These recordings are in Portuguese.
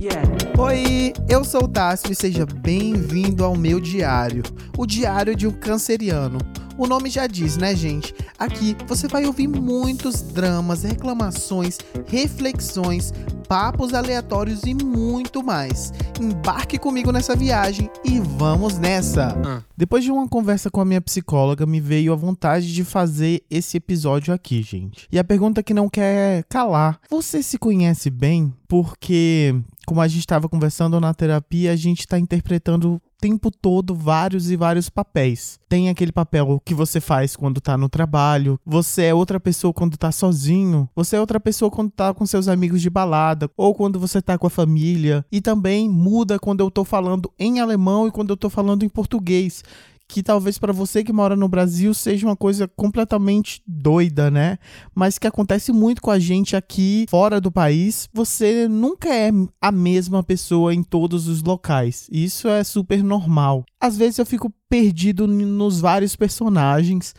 Yeah. Oi, eu sou o Tássio e seja bem-vindo ao meu diário, o diário de um canceriano. O nome já diz, né, gente? Aqui você vai ouvir muitos dramas, reclamações, reflexões, papos aleatórios e muito mais. Embarque comigo nessa viagem e vamos nessa! Ah. Depois de uma conversa com a minha psicóloga, me veio a vontade de fazer esse episódio aqui, gente. E a pergunta que não quer calar: você se conhece bem? Porque, como a gente estava conversando na terapia, a gente está interpretando tempo todo vários e vários papéis. Tem aquele papel que você faz quando tá no trabalho, você é outra pessoa quando tá sozinho, você é outra pessoa quando tá com seus amigos de balada, ou quando você tá com a família. E também muda quando eu tô falando em alemão e quando eu tô falando em português que talvez para você que mora no Brasil seja uma coisa completamente doida, né? Mas que acontece muito com a gente aqui fora do país. Você nunca é a mesma pessoa em todos os locais. Isso é super normal. Às vezes eu fico perdido nos vários personagens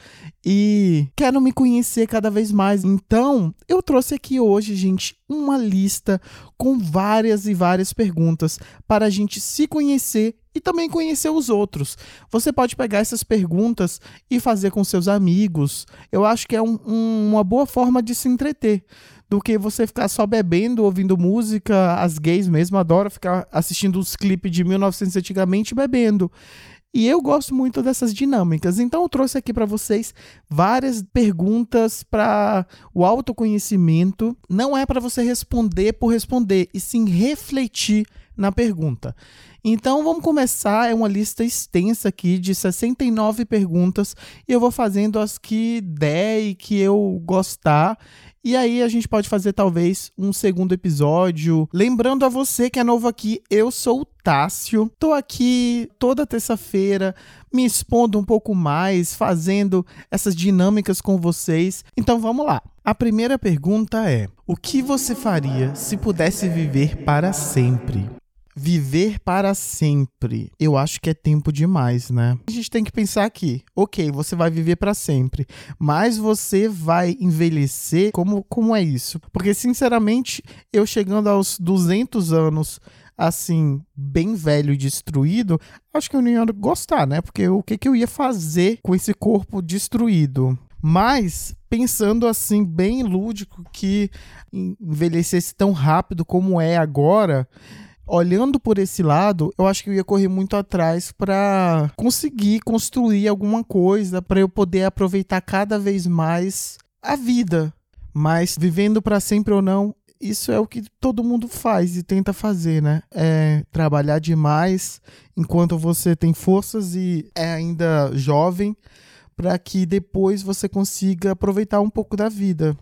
e quero me conhecer cada vez mais. Então, eu trouxe aqui hoje, gente, uma lista com várias e várias perguntas para a gente se conhecer e também conhecer os outros. Você pode pegar essas perguntas e fazer com seus amigos. Eu acho que é um, um, uma boa forma de se entreter do que você ficar só bebendo, ouvindo música. As gays mesmo adoram ficar assistindo os clipes de 1900 antigamente bebendo. E eu gosto muito dessas dinâmicas. Então eu trouxe aqui para vocês várias perguntas para o autoconhecimento. Não é para você responder por responder, e sim refletir na pergunta. Então vamos começar, é uma lista extensa aqui de 69 perguntas e eu vou fazendo as que der e que eu gostar. E aí a gente pode fazer talvez um segundo episódio. Lembrando a você que é novo aqui, eu sou o Tássio. Tô aqui toda terça-feira me expondo um pouco mais, fazendo essas dinâmicas com vocês. Então vamos lá. A primeira pergunta é: o que você faria se pudesse viver para sempre? Viver para sempre. Eu acho que é tempo demais, né? A gente tem que pensar aqui. Ok, você vai viver para sempre, mas você vai envelhecer. Como, como é isso? Porque, sinceramente, eu chegando aos 200 anos, assim, bem velho e destruído, acho que eu não ia gostar, né? Porque o que, que eu ia fazer com esse corpo destruído? Mas, pensando assim, bem lúdico, que envelhecesse tão rápido como é agora olhando por esse lado, eu acho que eu ia correr muito atrás para conseguir construir alguma coisa para eu poder aproveitar cada vez mais a vida. Mas vivendo para sempre ou não, isso é o que todo mundo faz e tenta fazer, né? É trabalhar demais enquanto você tem forças e é ainda jovem, para que depois você consiga aproveitar um pouco da vida.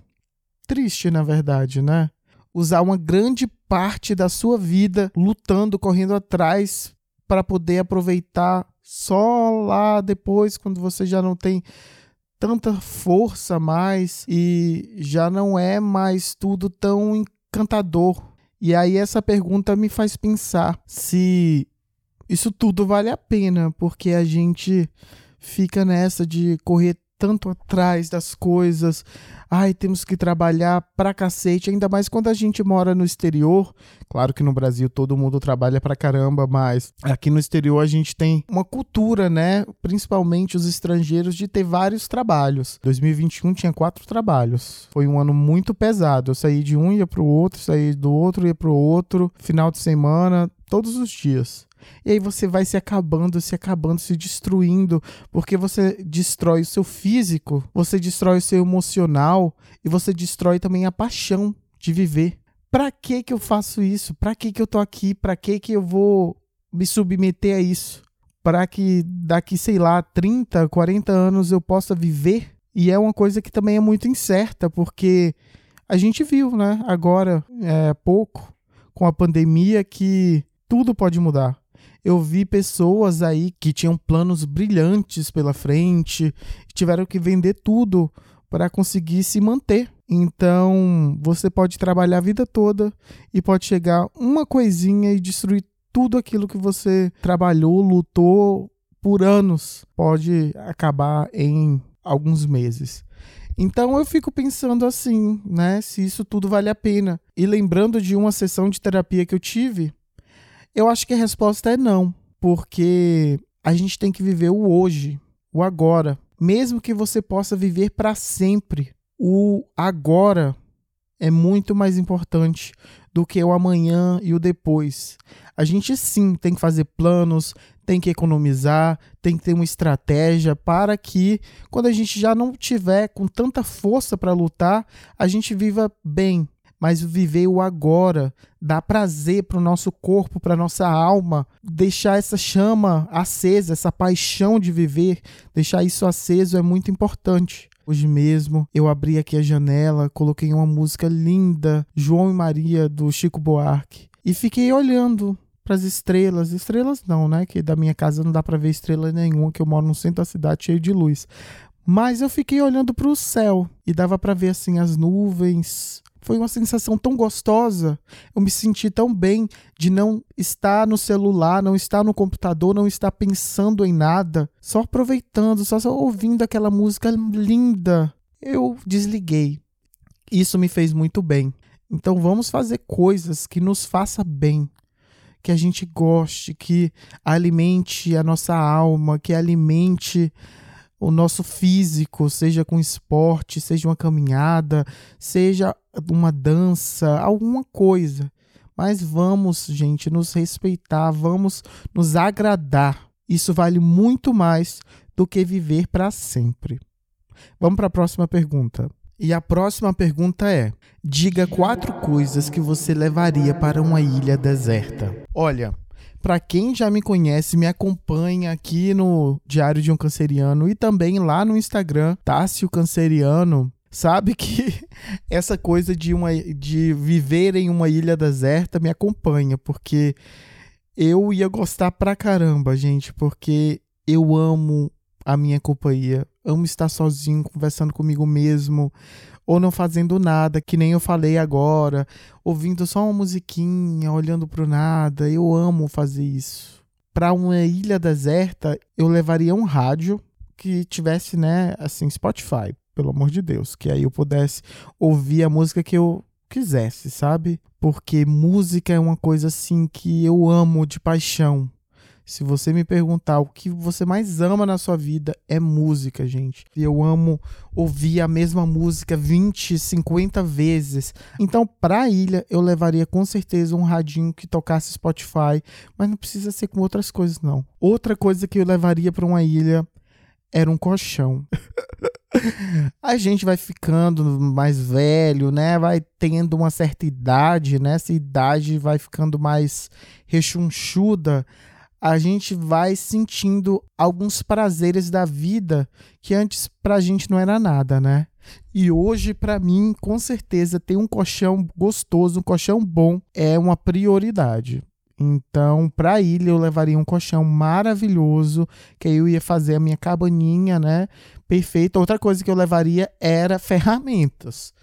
Triste, na verdade, né? usar uma grande parte da sua vida lutando, correndo atrás para poder aproveitar só lá depois, quando você já não tem tanta força mais e já não é mais tudo tão encantador. E aí essa pergunta me faz pensar se isso tudo vale a pena, porque a gente fica nessa de correr tanto atrás das coisas. Ai, temos que trabalhar pra cacete, ainda mais quando a gente mora no exterior. Claro que no Brasil todo mundo trabalha pra caramba, mas aqui no exterior a gente tem uma cultura, né? Principalmente os estrangeiros, de ter vários trabalhos. 2021 tinha quatro trabalhos. Foi um ano muito pesado. Eu saí de um, ia pro outro, saí do outro, ia pro outro. Final de semana, todos os dias. E aí você vai se acabando, se acabando, se destruindo, porque você destrói o seu físico, você destrói o seu emocional e você destrói também a paixão de viver. Pra que que eu faço isso? Pra que que eu tô aqui? Pra que que eu vou me submeter a isso? Para que daqui, sei lá, 30, 40 anos eu possa viver? E é uma coisa que também é muito incerta, porque a gente viu, né, agora, é pouco, com a pandemia, que tudo pode mudar eu vi pessoas aí que tinham planos brilhantes pela frente, tiveram que vender tudo para conseguir se manter. Então, você pode trabalhar a vida toda e pode chegar uma coisinha e destruir tudo aquilo que você trabalhou, lutou por anos. Pode acabar em alguns meses. Então eu fico pensando assim, né, se isso tudo vale a pena. E lembrando de uma sessão de terapia que eu tive, eu acho que a resposta é não, porque a gente tem que viver o hoje, o agora, mesmo que você possa viver para sempre. O agora é muito mais importante do que o amanhã e o depois. A gente sim tem que fazer planos, tem que economizar, tem que ter uma estratégia para que quando a gente já não tiver com tanta força para lutar, a gente viva bem. Mas viver o agora, dar prazer para o nosso corpo, para nossa alma, deixar essa chama acesa, essa paixão de viver, deixar isso aceso é muito importante. Hoje mesmo eu abri aqui a janela, coloquei uma música linda, João e Maria, do Chico Buarque, e fiquei olhando para as estrelas. Estrelas não, né? Que da minha casa não dá para ver estrela nenhuma, que eu moro no centro da cidade cheio de luz. Mas eu fiquei olhando para o céu e dava para ver assim as nuvens, foi uma sensação tão gostosa. Eu me senti tão bem de não estar no celular, não estar no computador, não estar pensando em nada, só aproveitando, só, só ouvindo aquela música linda. Eu desliguei. Isso me fez muito bem. Então vamos fazer coisas que nos faça bem, que a gente goste, que alimente a nossa alma, que alimente o nosso físico, seja com esporte, seja uma caminhada, seja uma dança, alguma coisa. Mas vamos, gente, nos respeitar, vamos nos agradar. Isso vale muito mais do que viver para sempre. Vamos para a próxima pergunta. E a próxima pergunta é: diga quatro coisas que você levaria para uma ilha deserta. Olha, para quem já me conhece, me acompanha aqui no Diário de um Canceriano e também lá no Instagram, Tássio Canceriano, sabe que essa coisa de, uma, de viver em uma ilha deserta me acompanha, porque eu ia gostar pra caramba, gente, porque eu amo a minha companhia, amo estar sozinho, conversando comigo mesmo, ou não fazendo nada, que nem eu falei agora, ouvindo só uma musiquinha, olhando pro nada. Eu amo fazer isso. Para uma ilha deserta, eu levaria um rádio que tivesse, né, assim, Spotify, pelo amor de Deus, que aí eu pudesse ouvir a música que eu quisesse, sabe? Porque música é uma coisa assim que eu amo de paixão. Se você me perguntar o que você mais ama na sua vida, é música, gente. Eu amo ouvir a mesma música 20, 50 vezes. Então, para a ilha, eu levaria com certeza um radinho que tocasse Spotify, mas não precisa ser com outras coisas, não. Outra coisa que eu levaria para uma ilha era um colchão. a gente vai ficando mais velho, né? Vai tendo uma certa idade, né? Essa idade vai ficando mais rechonchuda a gente vai sentindo alguns prazeres da vida que antes pra gente não era nada, né? E hoje, para mim, com certeza, ter um colchão gostoso, um colchão bom, é uma prioridade. Então, para ilha, eu levaria um colchão maravilhoso, que aí eu ia fazer a minha cabaninha, né? Perfeita. Outra coisa que eu levaria era ferramentas.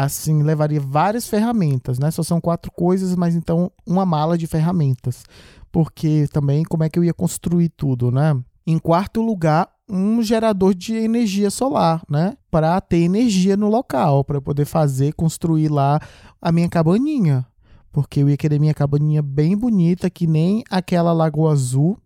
Assim, levaria várias ferramentas, né? Só são quatro coisas, mas então uma mala de ferramentas porque também como é que eu ia construir tudo, né? Em quarto lugar, um gerador de energia solar, né? Para ter energia no local, para poder fazer, construir lá a minha cabaninha. Porque eu ia querer minha cabaninha bem bonita, que nem aquela Lagoa Azul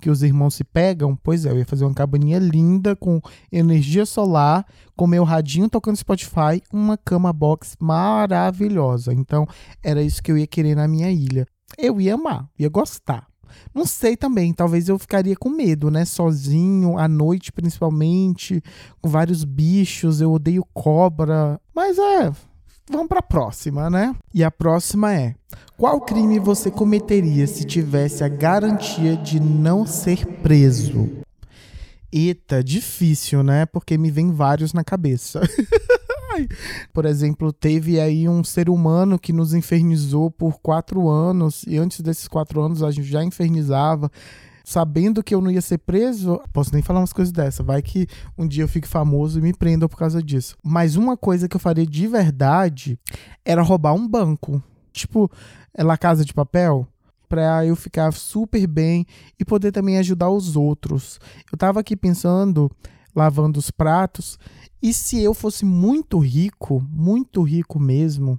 que os irmãos se pegam. Pois é, eu ia fazer uma cabaninha linda com energia solar, com meu radinho tocando Spotify, uma cama box maravilhosa. Então, era isso que eu ia querer na minha ilha eu ia amar, ia gostar. Não sei também, talvez eu ficaria com medo, né? Sozinho, à noite principalmente, com vários bichos, eu odeio cobra. Mas é, vamos para a próxima, né? E a próxima é: qual crime você cometeria se tivesse a garantia de não ser preso? Eita, difícil, né? Porque me vem vários na cabeça. Por exemplo, teve aí um ser humano que nos infernizou por quatro anos, e antes desses quatro anos a gente já infernizava. Sabendo que eu não ia ser preso, posso nem falar umas coisas dessa. Vai que um dia eu fique famoso e me prendam por causa disso. Mas uma coisa que eu faria de verdade era roubar um banco. Tipo, é La Casa de Papel para eu ficar super bem e poder também ajudar os outros. Eu tava aqui pensando lavando os pratos. E se eu fosse muito rico, muito rico mesmo,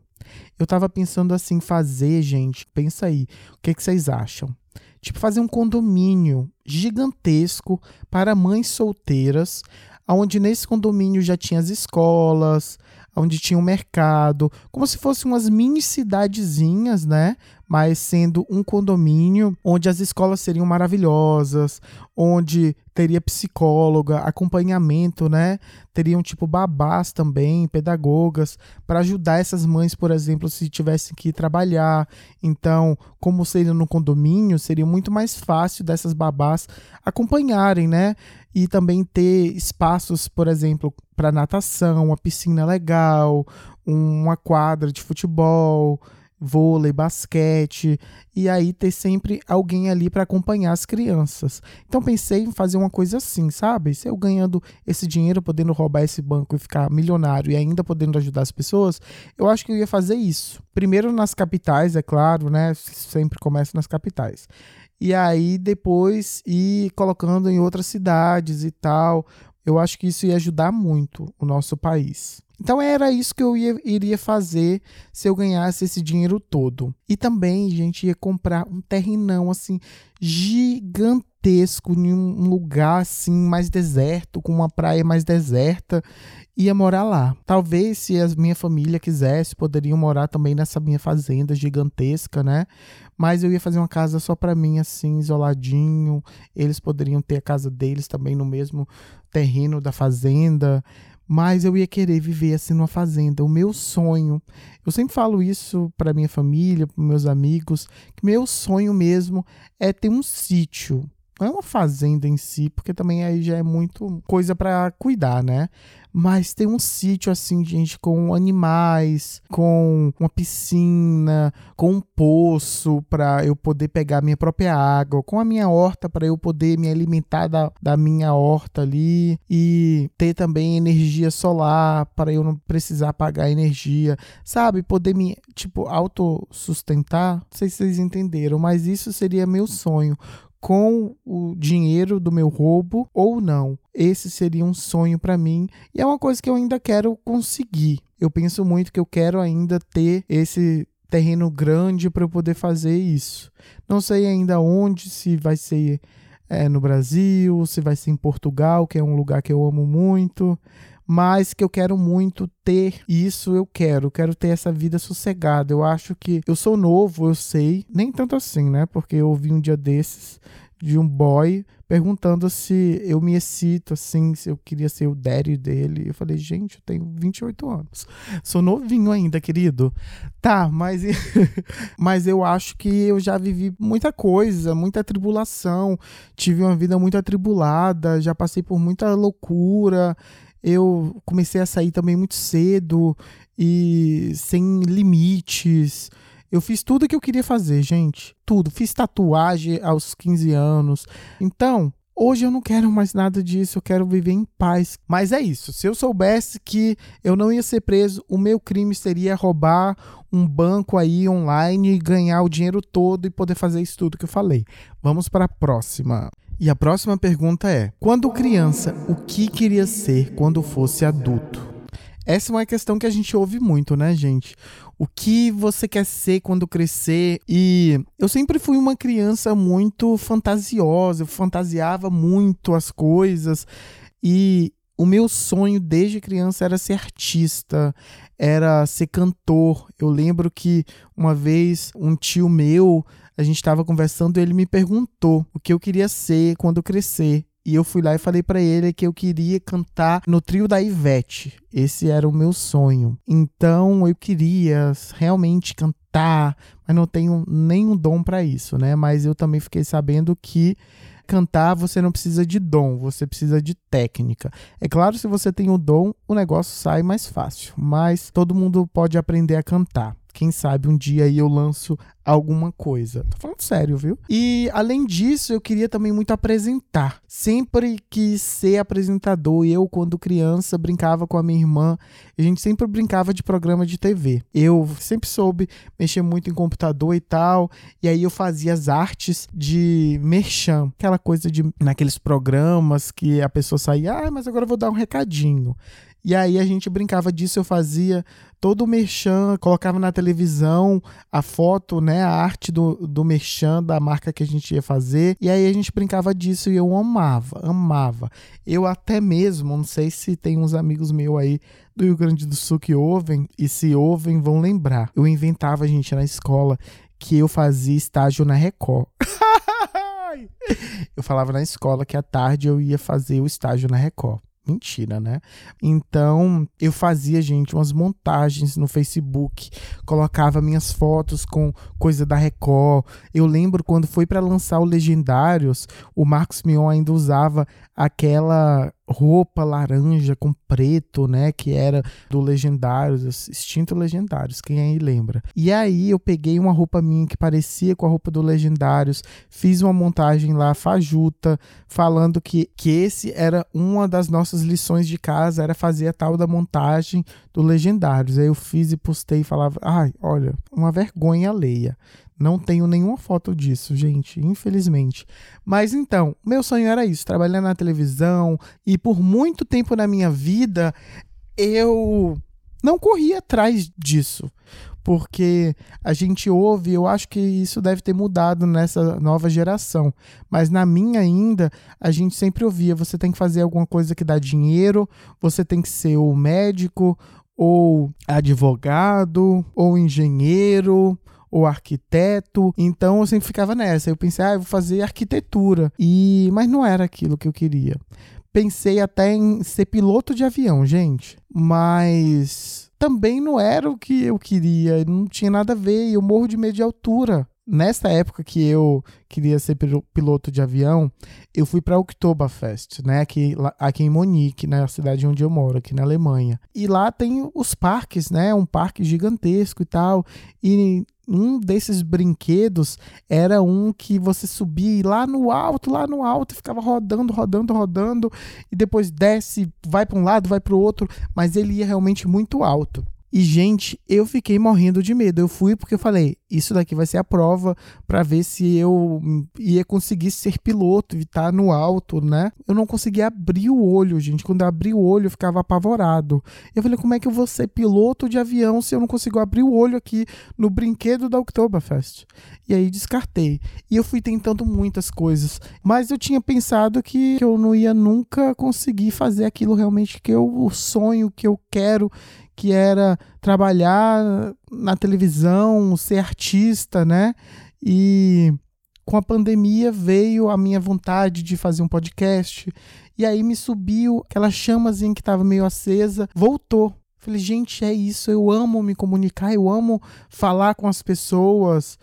eu tava pensando assim, fazer, gente, pensa aí, o que, que vocês acham? Tipo, fazer um condomínio gigantesco para mães solteiras, onde nesse condomínio já tinha as escolas, onde tinha o um mercado, como se fossem umas mini cidadezinhas, né? Mas sendo um condomínio onde as escolas seriam maravilhosas, onde teria psicóloga, acompanhamento, né? Teriam tipo babás também, pedagogas, para ajudar essas mães, por exemplo, se tivessem que trabalhar. Então, como seria no condomínio, seria muito mais fácil dessas babás acompanharem, né? e também ter espaços, por exemplo, para natação, uma piscina legal, uma quadra de futebol, vôlei, basquete, e aí ter sempre alguém ali para acompanhar as crianças. Então pensei em fazer uma coisa assim, sabe? Se eu ganhando esse dinheiro, podendo roubar esse banco e ficar milionário e ainda podendo ajudar as pessoas, eu acho que eu ia fazer isso. Primeiro nas capitais, é claro, né? Sempre começa nas capitais e aí depois ir colocando em outras cidades e tal. Eu acho que isso ia ajudar muito o nosso país. Então era isso que eu ia, iria fazer se eu ganhasse esse dinheiro todo. E também, gente, ia comprar um terrenão assim gigantesco em um lugar assim mais deserto, com uma praia mais deserta, ia morar lá. Talvez se a minha família quisesse, poderiam morar também nessa minha fazenda gigantesca, né? Mas eu ia fazer uma casa só para mim assim, isoladinho. Eles poderiam ter a casa deles também no mesmo terreno da fazenda mas eu ia querer viver assim numa fazenda, o meu sonho. Eu sempre falo isso para minha família, para meus amigos, que meu sonho mesmo é ter um sítio. Não é uma fazenda em si, porque também aí já é muito coisa para cuidar, né? mas tem um sítio assim, gente, com animais, com uma piscina, com um poço para eu poder pegar minha própria água, com a minha horta para eu poder me alimentar da, da minha horta ali e ter também energia solar para eu não precisar pagar energia, sabe? Poder me, tipo, autossustentar. Não sei se vocês entenderam, mas isso seria meu sonho com o dinheiro do meu roubo ou não. Esse seria um sonho para mim e é uma coisa que eu ainda quero conseguir. Eu penso muito que eu quero ainda ter esse terreno grande para eu poder fazer isso. Não sei ainda onde, se vai ser é, no Brasil, se vai ser em Portugal, que é um lugar que eu amo muito, mas que eu quero muito ter isso, eu quero, quero ter essa vida sossegada. Eu acho que eu sou novo, eu sei, nem tanto assim, né? Porque eu ouvi um dia desses de um boy perguntando se eu me excito, assim, se eu queria ser o daddy dele. Eu falei, gente, eu tenho 28 anos. Sou novinho ainda, querido. Tá, mas, mas eu acho que eu já vivi muita coisa, muita tribulação. Tive uma vida muito atribulada, já passei por muita loucura eu comecei a sair também muito cedo e sem limites. Eu fiz tudo que eu queria fazer, gente. Tudo. Fiz tatuagem aos 15 anos. Então, hoje eu não quero mais nada disso. Eu quero viver em paz. Mas é isso. Se eu soubesse que eu não ia ser preso, o meu crime seria roubar um banco aí online e ganhar o dinheiro todo e poder fazer isso tudo que eu falei. Vamos para a próxima. E a próxima pergunta é: quando criança, o que queria ser quando fosse adulto? Essa é uma questão que a gente ouve muito, né, gente? O que você quer ser quando crescer? E eu sempre fui uma criança muito fantasiosa, eu fantasiava muito as coisas e o meu sonho desde criança era ser artista, era ser cantor. Eu lembro que uma vez um tio meu a gente estava conversando e ele me perguntou o que eu queria ser quando crescer. E eu fui lá e falei para ele que eu queria cantar no trio da Ivete. Esse era o meu sonho. Então eu queria realmente cantar, mas não tenho nenhum dom para isso, né? Mas eu também fiquei sabendo que cantar você não precisa de dom, você precisa de técnica. É claro, se você tem o dom, o negócio sai mais fácil, mas todo mundo pode aprender a cantar. Quem sabe um dia aí eu lanço alguma coisa. Tô falando sério, viu? E além disso, eu queria também muito apresentar. Sempre quis ser apresentador. Eu, quando criança, brincava com a minha irmã. A gente sempre brincava de programa de TV. Eu sempre soube mexer muito em computador e tal. E aí eu fazia as artes de merchan. Aquela coisa de naqueles programas que a pessoa saía, ah, mas agora eu vou dar um recadinho. E aí a gente brincava disso, eu fazia todo o merchan, colocava na televisão a foto, né, a arte do, do merchan da marca que a gente ia fazer. E aí a gente brincava disso e eu amava, amava. Eu até mesmo, não sei se tem uns amigos meus aí do Rio Grande do Sul que ouvem, e se ouvem vão lembrar. Eu inventava, gente, na escola que eu fazia estágio na Record. eu falava na escola que à tarde eu ia fazer o estágio na Record. Mentira, né? Então, eu fazia, gente, umas montagens no Facebook, colocava minhas fotos com coisa da Record. Eu lembro quando foi para lançar o Legendários, o Marcos Mion ainda usava aquela roupa laranja com preto, né, que era do Legendários, extinto Legendários, quem aí lembra. E aí eu peguei uma roupa minha que parecia com a roupa do Legendários, fiz uma montagem lá fajuta, falando que, que esse era uma das nossas lições de casa, era fazer a tal da montagem do Legendários. Aí eu fiz e postei e falava, ai, olha, uma vergonha alheia. Não tenho nenhuma foto disso, gente, infelizmente. Mas então, meu sonho era isso, trabalhar na televisão e por muito tempo na minha vida eu não corri atrás disso. Porque a gente ouve, eu acho que isso deve ter mudado nessa nova geração. Mas na minha ainda, a gente sempre ouvia: você tem que fazer alguma coisa que dá dinheiro, você tem que ser o médico, ou advogado, ou engenheiro, ou arquiteto. Então eu sempre ficava nessa. Eu pensei, ah, eu vou fazer arquitetura. E mas não era aquilo que eu queria. Pensei até em ser piloto de avião, gente. Mas também não era o que eu queria, não tinha nada a ver, eu morro de medo de altura nessa época que eu queria ser piloto de avião, eu fui para Oktoberfest, né, aqui, aqui em Monique, na cidade onde eu moro, aqui na Alemanha. E lá tem os parques, né, um parque gigantesco e tal. E um desses brinquedos era um que você subia lá no alto, lá no alto, ficava rodando, rodando, rodando, e depois desce, vai para um lado, vai para o outro, mas ele ia realmente muito alto. E, gente, eu fiquei morrendo de medo. Eu fui porque eu falei: isso daqui vai ser a prova para ver se eu ia conseguir ser piloto e estar tá no alto, né? Eu não conseguia abrir o olho, gente. Quando eu abri o olho, eu ficava apavorado. Eu falei: como é que eu vou ser piloto de avião se eu não consigo abrir o olho aqui no brinquedo da Oktoberfest? E aí descartei. E eu fui tentando muitas coisas. Mas eu tinha pensado que eu não ia nunca conseguir fazer aquilo realmente que eu o sonho que eu quero que era trabalhar na televisão, ser artista, né? E com a pandemia veio a minha vontade de fazer um podcast. E aí me subiu aquela chamazinha que estava meio acesa, voltou. Falei, gente, é isso. Eu amo me comunicar, eu amo falar com as pessoas.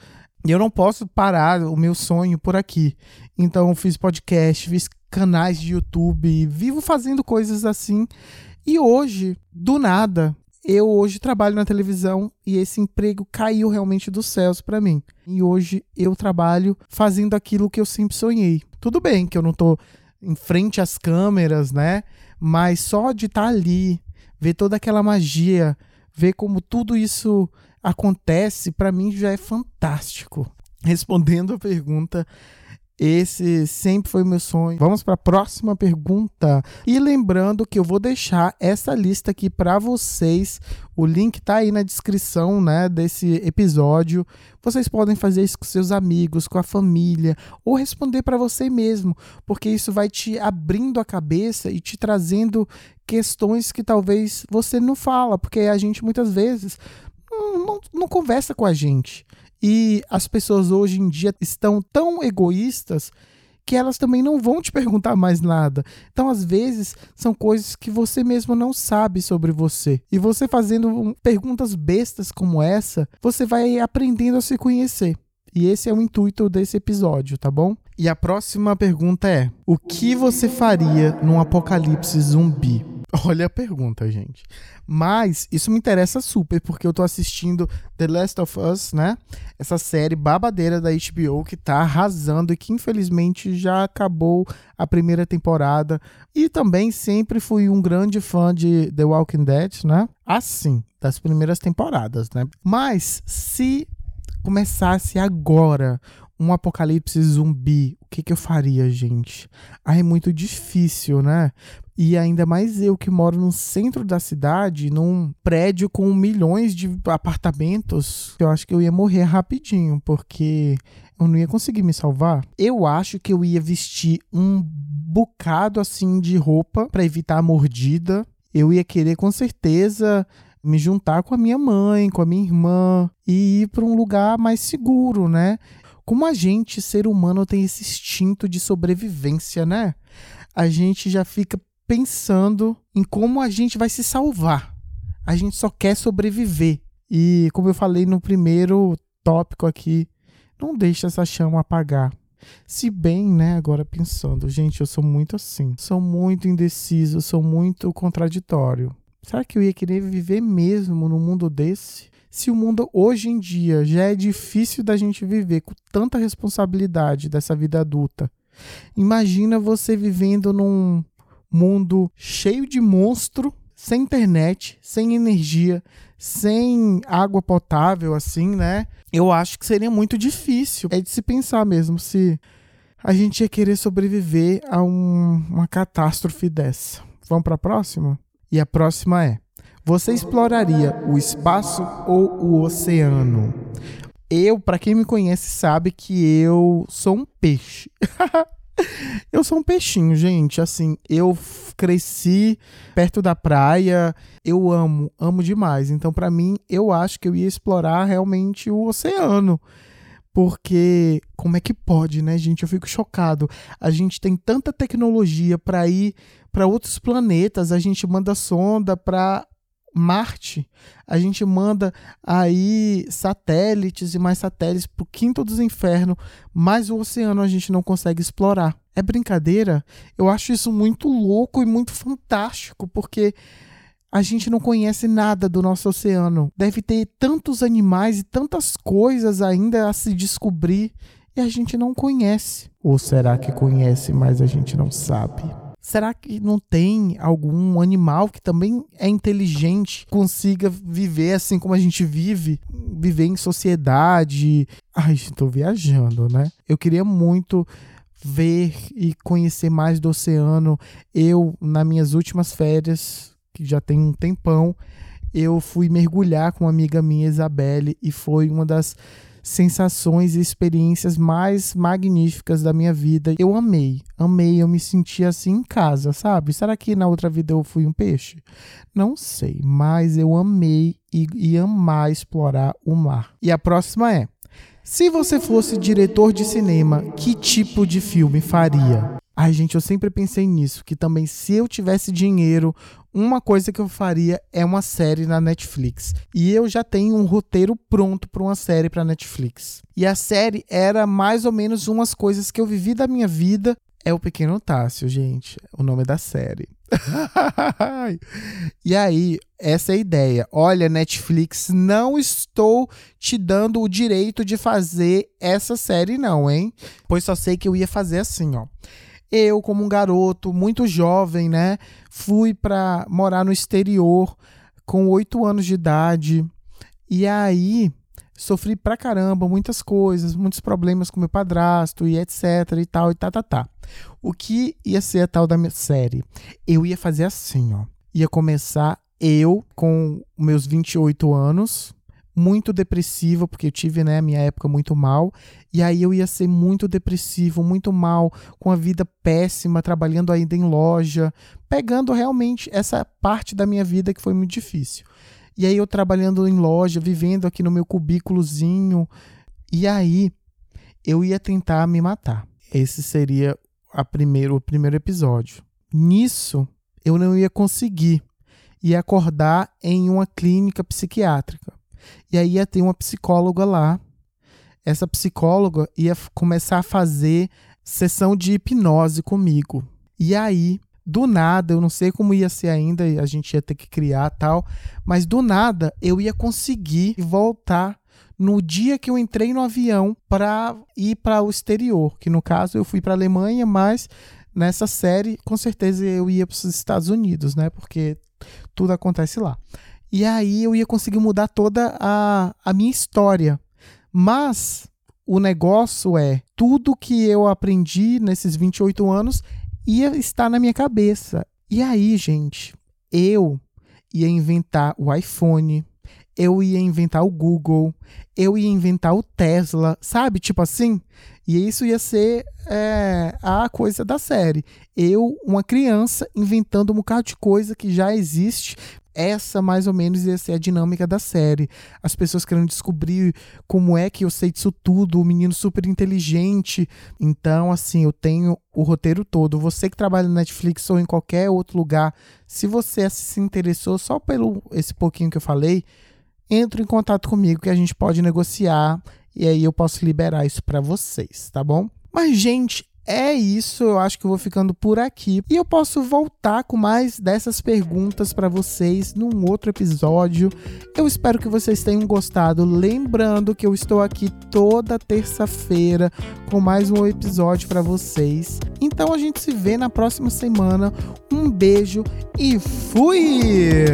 E eu não posso parar o meu sonho por aqui. Então, fiz podcast, fiz canais de YouTube, vivo fazendo coisas assim. E hoje, do nada, eu hoje trabalho na televisão e esse emprego caiu realmente dos céus para mim. E hoje eu trabalho fazendo aquilo que eu sempre sonhei. Tudo bem que eu não tô em frente às câmeras, né? Mas só de estar tá ali, ver toda aquela magia, ver como tudo isso acontece, para mim já é fantástico. Respondendo a pergunta, esse sempre foi meu sonho. Vamos para a próxima pergunta. E lembrando que eu vou deixar essa lista aqui para vocês. O link tá aí na descrição, né, desse episódio. Vocês podem fazer isso com seus amigos, com a família, ou responder para você mesmo, porque isso vai te abrindo a cabeça e te trazendo questões que talvez você não fala, porque a gente muitas vezes não, não conversa com a gente. E as pessoas hoje em dia estão tão egoístas que elas também não vão te perguntar mais nada. Então, às vezes, são coisas que você mesmo não sabe sobre você. E você fazendo perguntas bestas como essa, você vai aprendendo a se conhecer. E esse é o intuito desse episódio, tá bom? E a próxima pergunta é: O que você faria num apocalipse zumbi? Olha a pergunta, gente. Mas isso me interessa super, porque eu tô assistindo The Last of Us, né? Essa série babadeira da HBO que tá arrasando e que infelizmente já acabou a primeira temporada. E também sempre fui um grande fã de The Walking Dead, né? Assim, das primeiras temporadas, né? Mas se começasse agora um apocalipse zumbi, o que, que eu faria, gente? Ah, é muito difícil, né? E ainda mais eu que moro no centro da cidade, num prédio com milhões de apartamentos, eu acho que eu ia morrer rapidinho, porque eu não ia conseguir me salvar. Eu acho que eu ia vestir um bocado assim de roupa para evitar a mordida. Eu ia querer com certeza me juntar com a minha mãe, com a minha irmã e ir para um lugar mais seguro, né? Como a gente, ser humano, tem esse instinto de sobrevivência, né? A gente já fica pensando em como a gente vai se salvar. A gente só quer sobreviver. E como eu falei no primeiro tópico aqui, não deixa essa chama apagar. Se bem, né, agora pensando, gente, eu sou muito assim, sou muito indeciso, sou muito contraditório. Será que eu ia querer viver mesmo num mundo desse? Se o mundo hoje em dia já é difícil da gente viver com tanta responsabilidade dessa vida adulta, imagina você vivendo num mundo cheio de monstro, sem internet, sem energia, sem água potável, assim, né? Eu acho que seria muito difícil. É de se pensar mesmo se a gente ia querer sobreviver a um, uma catástrofe dessa. Vamos para a próxima? E a próxima é: você exploraria o espaço ou o oceano? Eu, para quem me conhece, sabe que eu sou um peixe. eu sou um peixinho, gente. Assim, eu cresci perto da praia. Eu amo, amo demais. Então, para mim, eu acho que eu ia explorar realmente o oceano. Porque como é que pode, né, gente? Eu fico chocado. A gente tem tanta tecnologia para ir para outros planetas, a gente manda sonda para Marte, a gente manda aí satélites e mais satélites para o quinto dos infernos, mas o oceano a gente não consegue explorar. É brincadeira? Eu acho isso muito louco e muito fantástico, porque a gente não conhece nada do nosso oceano. Deve ter tantos animais e tantas coisas ainda a se descobrir e a gente não conhece. Ou será que conhece, mas a gente não sabe? Será que não tem algum animal que também é inteligente, consiga viver assim como a gente vive, viver em sociedade? Ai, estou viajando, né? Eu queria muito ver e conhecer mais do oceano. Eu, nas minhas últimas férias, que já tem um tempão, eu fui mergulhar com uma amiga minha, Isabelle, e foi uma das sensações e experiências mais magníficas da minha vida. Eu amei, amei, eu me senti assim em casa, sabe? Será que na outra vida eu fui um peixe? Não sei, mas eu amei e, e amar explorar o mar. E a próxima é: se você fosse diretor de cinema, que tipo de filme faria? Ai, gente, eu sempre pensei nisso, que também se eu tivesse dinheiro, uma coisa que eu faria é uma série na Netflix. E eu já tenho um roteiro pronto para uma série para Netflix. E a série era mais ou menos umas coisas que eu vivi da minha vida. É o Pequeno Tássio, gente, o nome da série. e aí, essa é a ideia. Olha, Netflix, não estou te dando o direito de fazer essa série, não, hein? Pois só sei que eu ia fazer assim, ó. Eu, como um garoto muito jovem, né, fui para morar no exterior com oito anos de idade. E aí sofri pra caramba muitas coisas, muitos problemas com meu padrasto e etc e tal e tá, tá, tá. O que ia ser a tal da minha série? Eu ia fazer assim, ó. Ia começar eu com meus 28 anos, muito depressiva, porque eu tive, né, minha época muito mal, e aí eu ia ser muito depressivo, muito mal, com a vida péssima, trabalhando ainda em loja, pegando realmente essa parte da minha vida que foi muito difícil. E aí eu trabalhando em loja, vivendo aqui no meu cubículozinho, e aí eu ia tentar me matar. Esse seria a primeiro, o primeiro episódio. Nisso, eu não ia conseguir. Ia acordar em uma clínica psiquiátrica. E aí ia ter uma psicóloga lá. Essa psicóloga ia começar a fazer sessão de hipnose comigo. E aí, do nada, eu não sei como ia ser ainda, a gente ia ter que criar tal, mas do nada eu ia conseguir voltar no dia que eu entrei no avião para ir para o exterior, que no caso eu fui para a Alemanha, mas nessa série com certeza eu ia para os Estados Unidos, né? Porque tudo acontece lá. E aí eu ia conseguir mudar toda a, a minha história. Mas o negócio é tudo que eu aprendi nesses 28 anos ia estar na minha cabeça. E aí, gente, eu ia inventar o iPhone, eu ia inventar o Google, eu ia inventar o Tesla, sabe? Tipo assim. E isso ia ser é, a coisa da série. Eu, uma criança, inventando um bocado de coisa que já existe. Essa, mais ou menos, ia ser a dinâmica da série. As pessoas querendo descobrir como é que eu sei disso tudo, o menino super inteligente. Então, assim, eu tenho o roteiro todo. Você que trabalha na Netflix ou em qualquer outro lugar, se você se interessou só pelo esse pouquinho que eu falei, entre em contato comigo que a gente pode negociar e aí eu posso liberar isso para vocês, tá bom? Mas gente, é isso, eu acho que eu vou ficando por aqui e eu posso voltar com mais dessas perguntas para vocês num outro episódio. Eu espero que vocês tenham gostado. Lembrando que eu estou aqui toda terça-feira com mais um episódio para vocês. Então a gente se vê na próxima semana. Um beijo e fui!